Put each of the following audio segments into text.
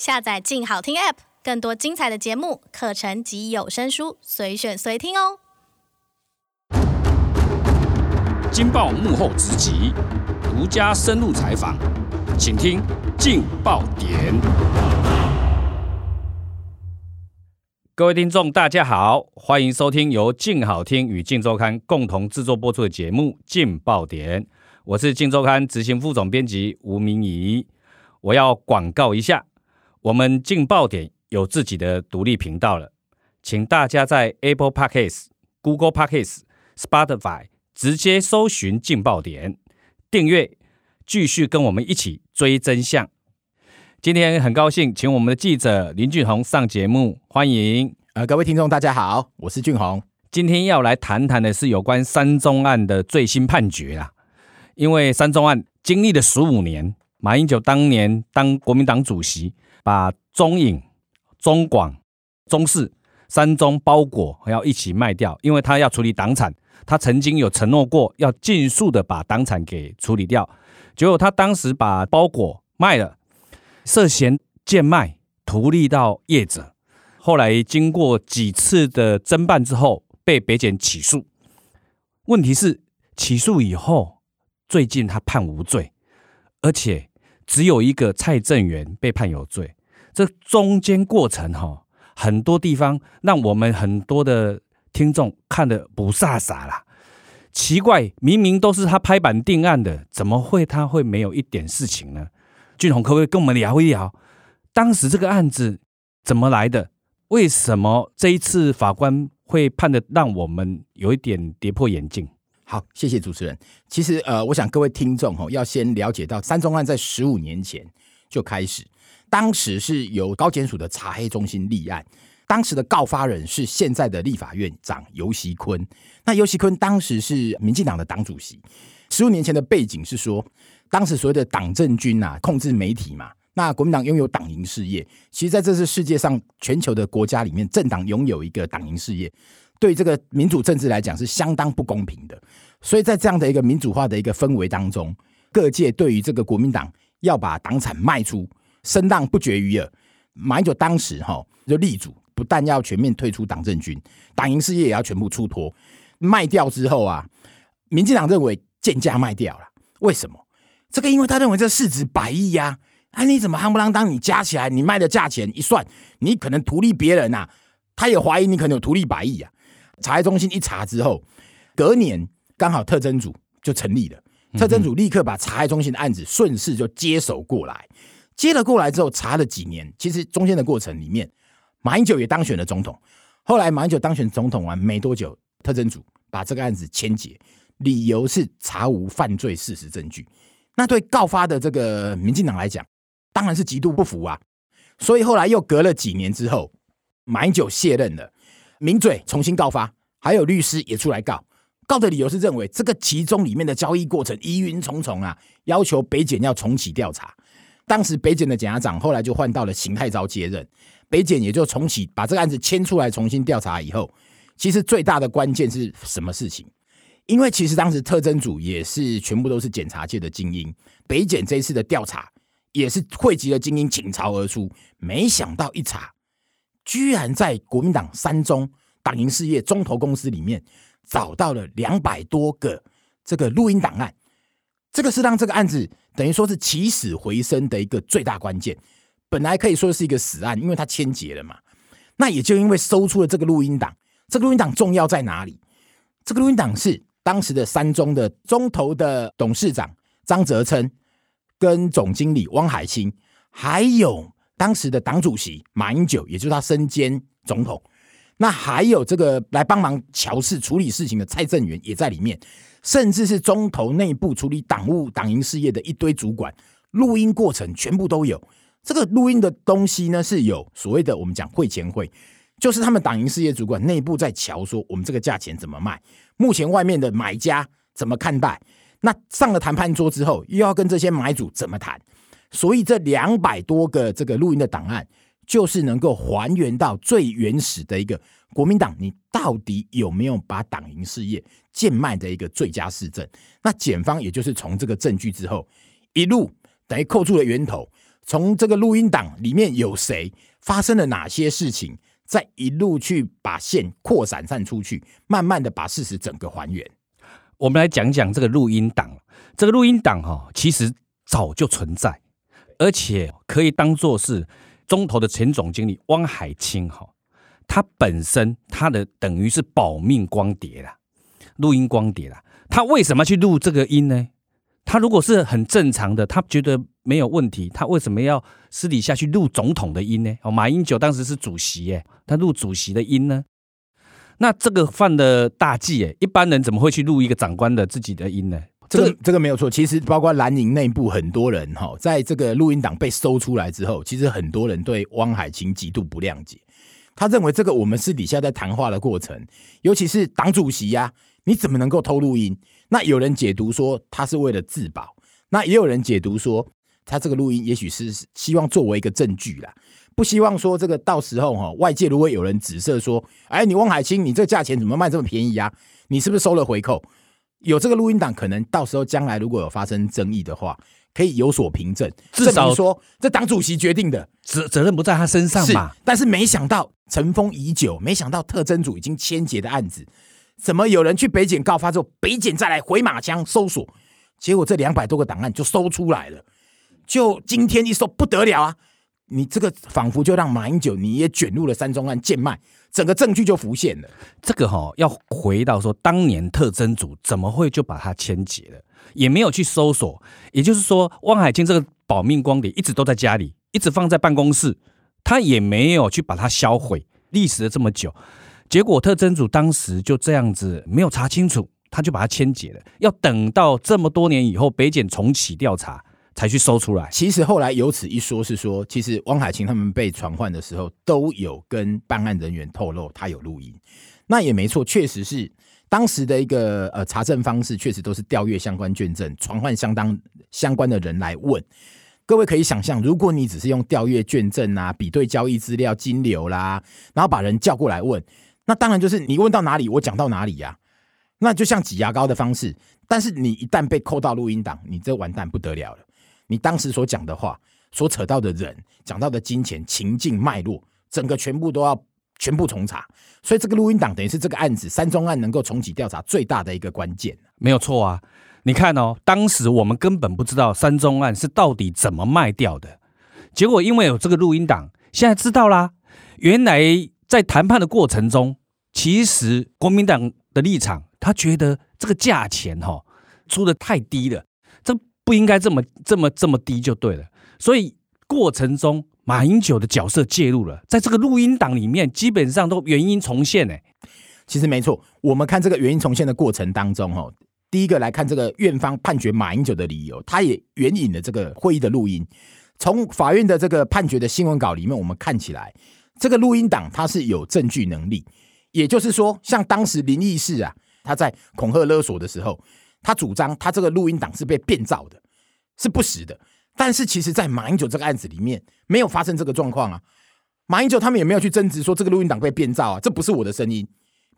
下载“镜好听 ”App，更多精彩的节目、课程及有声书，随选随听哦。金报幕后直击，独家深入采访，请听《劲爆点》。各位听众，大家好，欢迎收听由镜好听与镜周刊共同制作播出的节目《劲爆点》，我是镜周刊执行副总编辑吴明仪。我要广告一下，我们劲爆点有自己的独立频道了，请大家在 Apple Podcasts、Google Podcasts、Spotify 直接搜寻劲爆点，订阅，继续跟我们一起追真相。今天很高兴，请我们的记者林俊宏上节目，欢迎。呃，各位听众，大家好，我是俊宏。今天要来谈谈的是有关三中案的最新判决啊。因为三中案经历了十五年，马英九当年当国民党主席，把中影、中广、中视三中包裹要一起卖掉，因为他要处理党产，他曾经有承诺过要尽速的把党产给处理掉，结果他当时把包裹卖了。涉嫌贱卖图利到业者，后来经过几次的侦办之后，被北检起诉。问题是起诉以后，最近他判无罪，而且只有一个蔡正元被判有罪。这中间过程哈，很多地方让我们很多的听众看得不飒飒啦。奇怪，明明都是他拍板定案的，怎么会他会没有一点事情呢？俊宏可不可以跟我们聊一聊，当时这个案子怎么来的？为什么这一次法官会判的让我们有一点跌破眼镜？好，谢谢主持人。其实呃，我想各位听众哈，要先了解到三中案在十五年前就开始，当时是由高检署的查黑中心立案，当时的告发人是现在的立法院长游锡坤。那游锡坤当时是民进党的党主席。十五年前的背景是说。当时所谓的党政军啊，控制媒体嘛。那国民党拥有党营事业，其实在这次世界上全球的国家里面，政党拥有一个党营事业，对这个民主政治来讲是相当不公平的。所以在这样的一个民主化的一个氛围当中，各界对于这个国民党要把党产卖出，声浪不绝于耳。马英九当时哈就力主，不但要全面退出党政军，党营事业也要全部出脱。卖掉之后啊，民进党认为贱价卖掉了，为什么？这个，因为他认为这市值百亿呀，啊，你怎么夯不啷当？你加起来，你卖的价钱一算，你可能图利别人呐。他也怀疑你可能有图利百亿啊。查核中心一查之后，隔年刚好特侦组就成立了，特侦组立刻把查核中心的案子顺势就接手过来。接了过来之后，查了几年，其实中间的过程里面，马英九也当选了总统。后来马英九当选总统完没多久，特侦组把这个案子签结，理由是查无犯罪事实证据。那对告发的这个民进党来讲，当然是极度不服啊。所以后来又隔了几年之后，马英九卸任了，名嘴重新告发，还有律师也出来告。告的理由是认为这个其中里面的交易过程疑云重重啊，要求北检要重启调查。当时北检的检察长后来就换到了邢太昭接任，北检也就重启把这个案子牵出来重新调查以后，其实最大的关键是什么事情？因为其实当时特侦组也是全部都是检察界的精英，北检这一次的调查也是汇集了精英倾巢而出。没想到一查，居然在国民党三中党营事业中投公司里面找到了两百多个这个录音档案，这个是让这个案子等于说是起死回生的一个最大关键。本来可以说是一个死案，因为它签结了嘛。那也就因为搜出了这个录音档，这个录音档重要在哪里？这个录音档是。当时的三中的中投的董事长张泽琛，跟总经理汪海清，还有当时的党主席马英九，也就是他身兼总统，那还有这个来帮忙乔事处理事情的蔡正元也在里面，甚至是中投内部处理党务党营事业的一堆主管，录音过程全部都有。这个录音的东西呢，是有所谓的我们讲会前会，就是他们党营事业主管内部在乔说，我们这个价钱怎么卖。目前外面的买家怎么看待？那上了谈判桌之后，又要跟这些买主怎么谈？所以这两百多个这个录音的档案，就是能够还原到最原始的一个国民党，你到底有没有把党营事业贱卖的一个最佳市证？那检方也就是从这个证据之后，一路等于扣住了源头，从这个录音档里面有谁发生了哪些事情，再一路去把线扩散散出去，慢慢的把事实整个还原。我们来讲讲这个录音档。这个录音档哈，其实早就存在，而且可以当做是中投的前总经理汪海清哈，他本身他的等于是保命光碟啦，录音光碟啦。他为什么去录这个音呢？他如果是很正常的，他觉得没有问题，他为什么要私底下去录总统的音呢？哦，马英九当时是主席耶，他录主席的音呢？那这个犯了大忌耶，一般人怎么会去录一个长官的自己的音呢？这个这个没有错。其实包括蓝营内部很多人哈，在这个录音档被搜出来之后，其实很多人对汪海清极度不谅解。他认为这个我们私底下在谈话的过程，尤其是党主席呀、啊，你怎么能够偷录音？那有人解读说他是为了自保，那也有人解读说他这个录音也许是希望作为一个证据啦，不希望说这个到时候哈外界如果有人指涉说，哎，你汪海清你这个价钱怎么卖这么便宜啊？你是不是收了回扣？有这个录音档，可能到时候将来如果有发生争议的话，可以有所凭证，至少说这党主席决定的责责任不在他身上嘛。但是没想到尘封已久，没想到特侦组已经签结的案子。怎么有人去北检告发之后，北检再来回马枪搜索，结果这两百多个档案就搜出来了，就今天一搜不得了啊！你这个仿佛就让马英九你也卷入了三中案贱卖，整个证据就浮现了。这个哈、哦、要回到说，当年特侦组怎么会就把它签结了，也没有去搜索，也就是说，汪海清这个保命光碟一直都在家里，一直放在办公室，他也没有去把它销毁，历时了这么久。结果特侦组当时就这样子没有查清楚，他就把它签结了。要等到这么多年以后，北检重启调查才去搜出来。其实后来有此一说，是说其实汪海清他们被传唤的时候，都有跟办案人员透露他有录音。那也没错，确实是当时的一个呃查证方式，确实都是调阅相关卷证，传唤相当相关的人来问。各位可以想象，如果你只是用调阅卷证啊、比对交易资料、金流啦，然后把人叫过来问。那当然就是你问到哪里，我讲到哪里呀、那就像挤牙膏的方式，但是你一旦被扣到录音档，你这完蛋不得了了。你当时所讲的话，所扯到的人，讲到的金钱情境脉络，整个全部都要全部重查。所以这个录音档等于是这个案子三中案能够重启调查最大的一个关键。没有错啊，你看哦，当时我们根本不知道三中案是到底怎么卖掉的，结果因为有这个录音档，现在知道啦，原来在谈判的过程中。其实国民党的立场，他觉得这个价钱哈出得太低了，不应该这么这么这么低就对了。所以过程中马英九的角色介入了，在这个录音档里面，基本上都原因重现呢。其实没错，我们看这个原因重现的过程当中，哈，第一个来看这个院方判决马英九的理由，他也援引了这个会议的录音。从法院的这个判决的新闻稿里面，我们看起来这个录音档它是有证据能力。也就是说，像当时林义士啊，他在恐吓勒索的时候，他主张他这个录音档是被变造的，是不实的。但是其实，在马英九这个案子里面，没有发生这个状况啊。马英九他们也没有去争执说这个录音档被变造啊，这不是我的声音，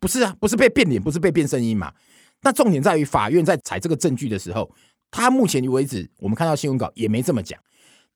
不是啊，不是被变脸，不是被变声音嘛。那重点在于法院在采这个证据的时候，他目前为止我们看到新闻稿也没这么讲。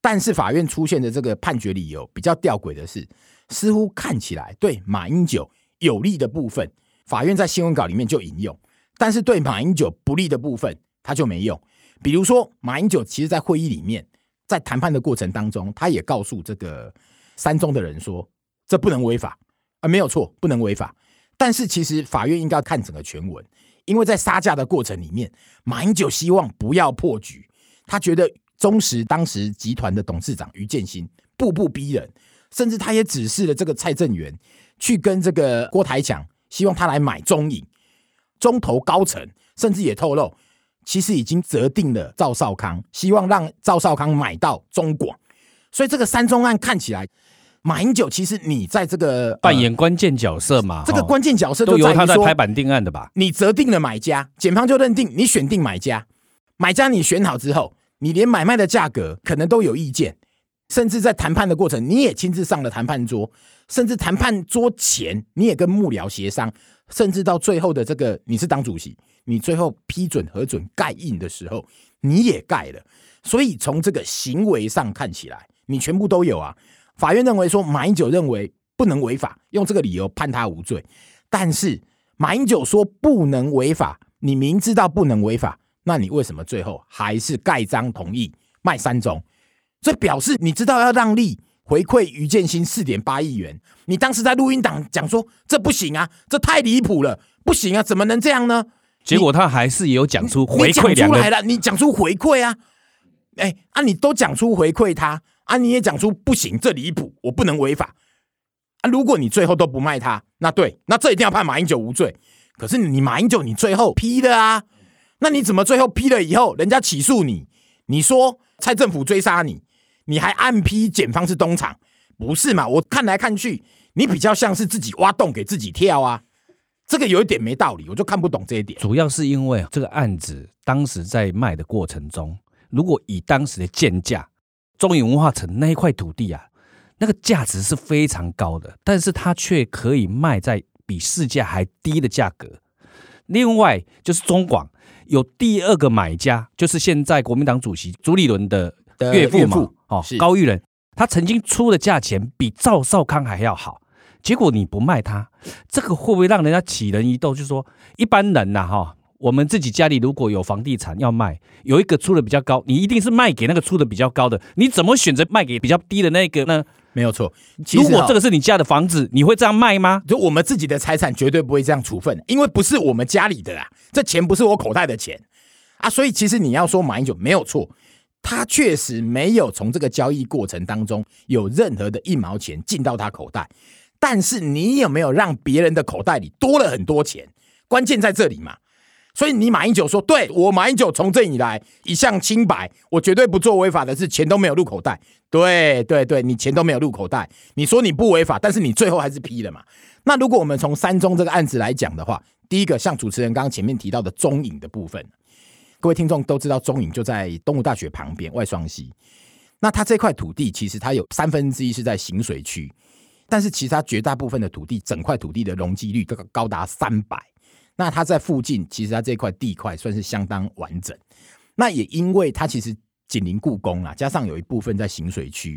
但是法院出现的这个判决理由比较吊诡的是，似乎看起来对马英九。有利的部分，法院在新闻稿里面就引用，但是对马英九不利的部分，他就没用。比如说，马英九其实，在会议里面，在谈判的过程当中，他也告诉这个三中的人说，这不能违法啊，没有错，不能违法。但是，其实法院应该看整个全文，因为在杀价的过程里面，马英九希望不要破局，他觉得中时当时集团的董事长于建新步步逼人，甚至他也指示了这个蔡正元。去跟这个郭台强，希望他来买中影，中投高层甚至也透露，其实已经择定了赵少康，希望让赵少康买到中广。所以这个三中案看起来，马英九其实你在这个扮演关键角色嘛，这个关键角色都由他在拍板定案的吧？你择定了买家，检方就认定你选定买家，买家你选好之后，你连买卖的价格可能都有意见。甚至在谈判的过程，你也亲自上了谈判桌，甚至谈判桌前你也跟幕僚协商，甚至到最后的这个你是党主席，你最后批准核准盖印的时候，你也盖了。所以从这个行为上看起来，你全部都有啊。法院认为说马英九认为不能违法，用这个理由判他无罪。但是马英九说不能违法，你明知道不能违法，那你为什么最后还是盖章同意卖三种？这表示你知道要让利回馈于建新四点八亿元。你当时在录音档讲说这不行啊，这太离谱了，不行啊，怎么能这样呢？结果他还是有讲出回馈出来了，你讲出回馈啊？哎，啊，你都讲出回馈他啊，你也讲出不行，这离谱，我不能违法啊。如果你最后都不卖他，那对，那这一定要判马英九无罪。可是你马英九，你最后批的啊？那你怎么最后批了以后，人家起诉你，你说蔡政府追杀你，你还暗批检方是东厂，不是嘛？我看来看去，你比较像是自己挖洞给自己跳啊。这个有一点没道理，我就看不懂这一点。主要是因为这个案子当时在卖的过程中。如果以当时的建价，中影文化城那一块土地啊，那个价值是非常高的，但是它却可以卖在比市价还低的价格。另外就是中广有第二个买家，就是现在国民党主席朱立伦的岳父嘛，哦，高玉仁，他曾经出的价钱比赵少康还要好，结果你不卖他，这个会不会让人家起人疑窦？就是说一般人呐，哈。我们自己家里如果有房地产要卖，有一个出的比较高，你一定是卖给那个出的比较高的。你怎么选择卖给比较低的那个呢？没有错。如果这个是你家的房子，你会这样卖吗？就我们自己的财产绝对不会这样处分，因为不是我们家里的啦，这钱不是我口袋的钱啊。所以其实你要说马英九没有错，他确实没有从这个交易过程当中有任何的一毛钱进到他口袋。但是你有没有让别人的口袋里多了很多钱？关键在这里嘛。所以你马英九说，对，我马英九从政以来一向清白，我绝对不做违法的事，钱都没有入口袋。对对对，你钱都没有入口袋。你说你不违法，但是你最后还是批了嘛？那如果我们从三中这个案子来讲的话，第一个像主持人刚刚前面提到的中影的部分，各位听众都知道，中影就在东吴大学旁边外双溪。那它这块土地其实它有三分之一是在行水区，但是其实它绝大部分的土地，整块土地的容积率都高达三百。那它在附近，其实它这块地块算是相当完整。那也因为它其实紧邻故宫啊，加上有一部分在行水区，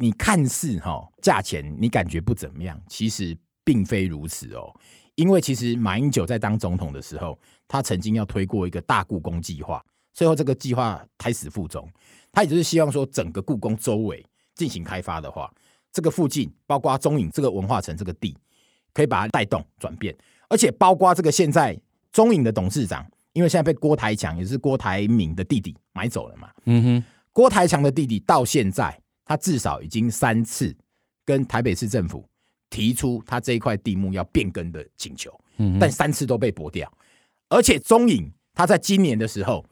你看似哈价钱你感觉不怎么样，其实并非如此哦。因为其实马英九在当总统的时候，他曾经要推过一个大故宫计划，最后这个计划胎死腹中。他也就是希望说，整个故宫周围进行开发的话，这个附近包括中影这个文化城这个地，可以把它带动转变。而且包括这个现在中影的董事长，因为现在被郭台强，也是郭台铭的弟弟买走了嘛。嗯哼，郭台强的弟弟到现在，他至少已经三次跟台北市政府提出他这一块地目要变更的请求，嗯，但三次都被驳掉。而且中影他在今年的时候，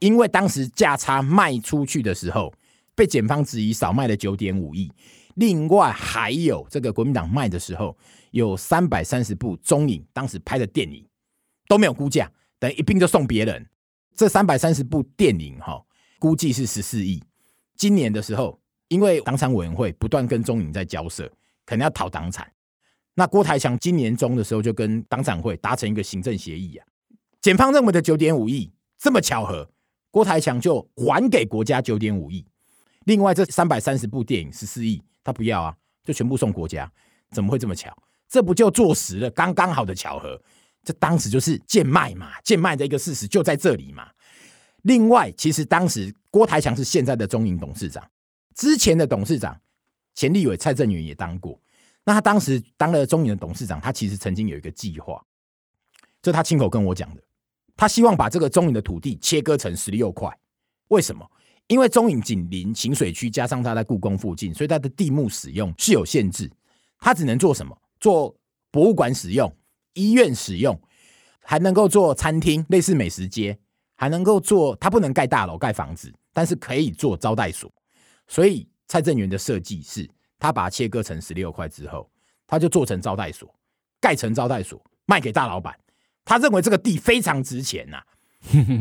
因为当时价差卖出去的时候被检方质疑少卖了九点五亿，另外还有这个国民党卖的时候。有三百三十部中影当时拍的电影都没有估价，等一并就送别人。这三百三十部电影哈，估计是十四亿。今年的时候，因为党产委员会不断跟中影在交涉，可能要讨党产。那郭台强今年中的时候就跟党产会达成一个行政协议啊，检方认为的九点五亿，这么巧合，郭台强就还给国家九点五亿。另外这三百三十部电影十四亿，他不要啊，就全部送国家，怎么会这么巧？这不就坐实了刚刚好的巧合？这当时就是贱卖嘛，贱卖的一个事实就在这里嘛。另外，其实当时郭台强是现在的中影董事长，之前的董事长前立委蔡正元也当过。那他当时当了中影的董事长，他其实曾经有一个计划，这他亲口跟我讲的。他希望把这个中影的土地切割成十六块。为什么？因为中影紧邻行水区，加上他在故宫附近，所以他的地目使用是有限制。他只能做什么？做博物馆使用、医院使用，还能够做餐厅，类似美食街，还能够做。它不能盖大楼、盖房子，但是可以做招待所。所以蔡正元的设计是，他把它切割成十六块之后，他就做成招待所，盖成招待所，卖给大老板。他认为这个地非常值钱呐、啊。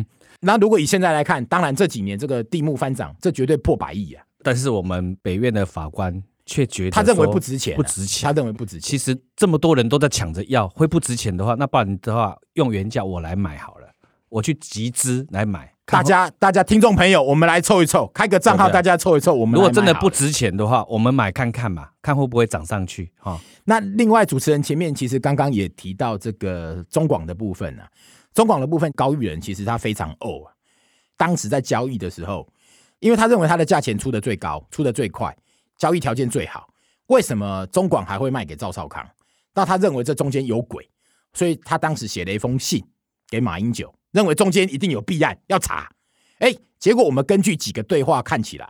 那如果以现在来看，当然这几年这个地目翻涨，这绝对破百亿啊。但是我们北院的法官。却觉得他认为不值钱，不值钱。他认为不值钱。其实这么多人都在抢着要，会不值钱的话，那不然的话用原价我来买好了，我去集资来买，大家大家听众朋友，我们来凑一凑，开个账号，大家凑一凑。我们如果真的不值钱的话，我们买看看嘛，看会不会涨上去哈。那另外主持人前面其实刚刚也提到这个中广的部分呢、啊，中广的部分高玉人其实他非常呕啊。当时在交易的时候，因为他认为他的价钱出的最高，出的最快，交易条件最好，为什么中广还会卖给赵少康？那他认为这中间有鬼，所以他当时写了一封信给马英九。认为中间一定有弊案要查，哎，结果我们根据几个对话看起来，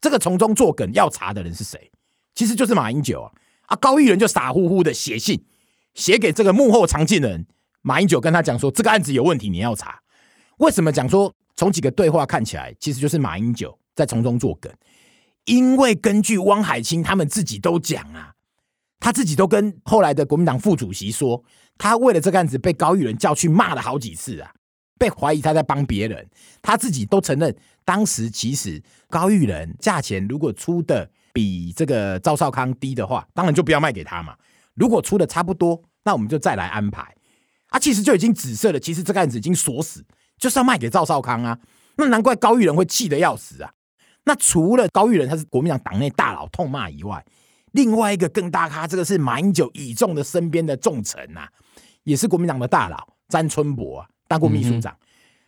这个从中作梗要查的人是谁？其实就是马英九啊！啊，高玉仁就傻乎乎的写信写给这个幕后藏镜人马英九，跟他讲说这个案子有问题，你要查。为什么讲说从几个对话看起来，其实就是马英九在从中作梗？因为根据汪海清他们自己都讲啊，他自己都跟后来的国民党副主席说，他为了这个案子被高玉仁叫去骂了好几次啊。被怀疑他在帮别人，他自己都承认，当时其实高育仁价钱如果出的比这个赵少康低的话，当然就不要卖给他嘛。如果出的差不多，那我们就再来安排。啊，其实就已经紫色了，其实这个案子已经锁死，就是要卖给赵少康啊。那难怪高育仁会气得要死啊。那除了高育仁他是国民党党内大佬痛骂以外，另外一个更大咖，这个是马英九倚重的身边的重臣啊，也是国民党的大佬詹春伯啊。当过秘书长，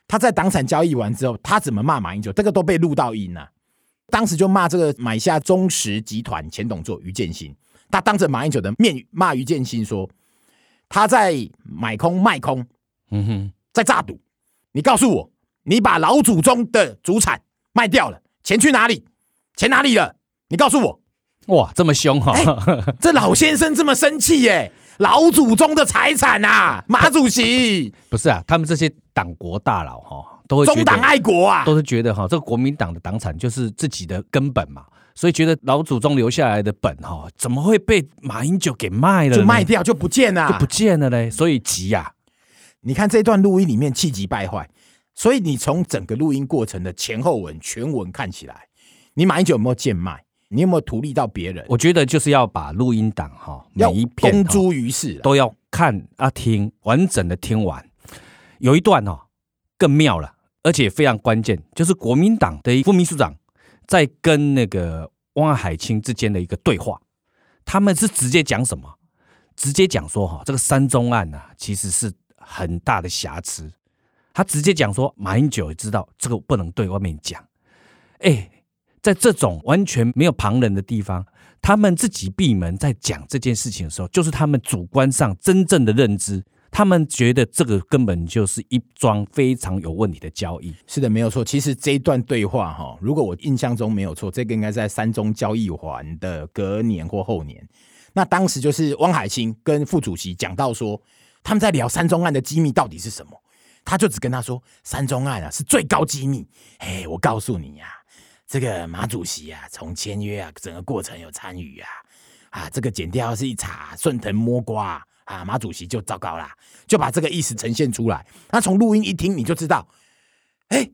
他在党产交易完之后，他怎么骂马英九？这个都被录到音了。当时就骂这个买下中石集团前董座于建新，他当着马英九的面骂于建新说：“他在买空卖空，嗯哼，在诈赌。你告诉我，你把老祖宗的祖产卖掉了，钱去哪里？钱哪里了？你告诉我。”哇，这么凶哈、欸！这老先生这么生气耶！老祖宗的财产啊，马主席不是啊，他们这些党国大佬哈，都会中党爱国啊，都是觉得哈，这个国民党的党产就是自己的根本嘛，所以觉得老祖宗留下来的本哈，怎么会被马英九给卖了？就卖掉就不见了，就不见了嘞，所以急呀、啊。你看这段录音里面气急败坏，所以你从整个录音过程的前后文全文看起来，你马英九有没有贱卖？你有没有图利到别人？我觉得就是要把录音档哈，每一片公诸于世，都要看啊听完整的听完。有一段哦更妙了，而且非常关键，就是国民党的副秘书长在跟那个汪海清之间的一个对话。他们是直接讲什么？直接讲说哈，这个三中案啊，其实是很大的瑕疵。他直接讲说，马英九也知道这个不能对外面讲。哎。在这种完全没有旁人的地方，他们自己闭门在讲这件事情的时候，就是他们主观上真正的认知。他们觉得这个根本就是一桩非常有问题的交易。是的，没有错。其实这一段对话哈，如果我印象中没有错，这个应该在三中交易完的隔年或后年。那当时就是汪海清跟副主席讲到说，他们在聊三中案的机密到底是什么，他就只跟他说，三中案啊是最高机密。哎，我告诉你呀、啊。这个马主席啊，从签约啊，整个过程有参与啊，啊，这个剪掉是一查顺藤摸瓜啊，马主席就糟糕啦，就把这个意思呈现出来。那从录音一听，你就知道，哎，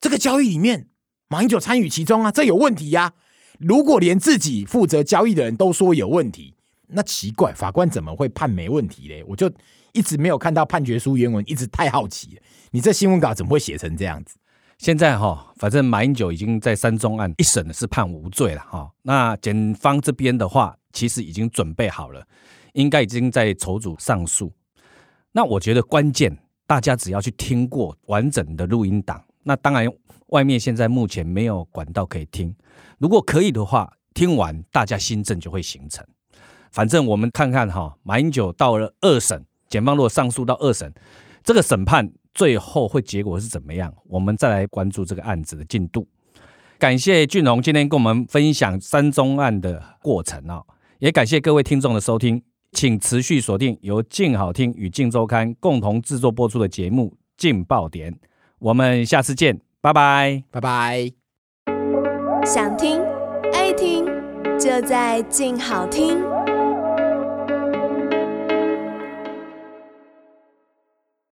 这个交易里面马英九参与其中啊，这有问题呀、啊。如果连自己负责交易的人都说有问题，那奇怪，法官怎么会判没问题嘞？我就一直没有看到判决书原文，一直太好奇。你这新闻稿怎么会写成这样子？现在哈，反正马英九已经在三中案一审是判无罪了哈。那检方这边的话，其实已经准备好了，应该已经在筹组上诉。那我觉得关键，大家只要去听过完整的录音档。那当然，外面现在目前没有管道可以听。如果可以的话，听完大家心证就会形成。反正我们看看哈，马英九到了二审，检方如果上诉到二审，这个审判。最后会结果是怎么样？我们再来关注这个案子的进度。感谢俊荣今天跟我们分享三宗案的过程啊，也感谢各位听众的收听，请持续锁定由静好听与静周刊共同制作播出的节目《镜爆点》，我们下次见，拜拜，拜拜。想听爱听，就在静好听。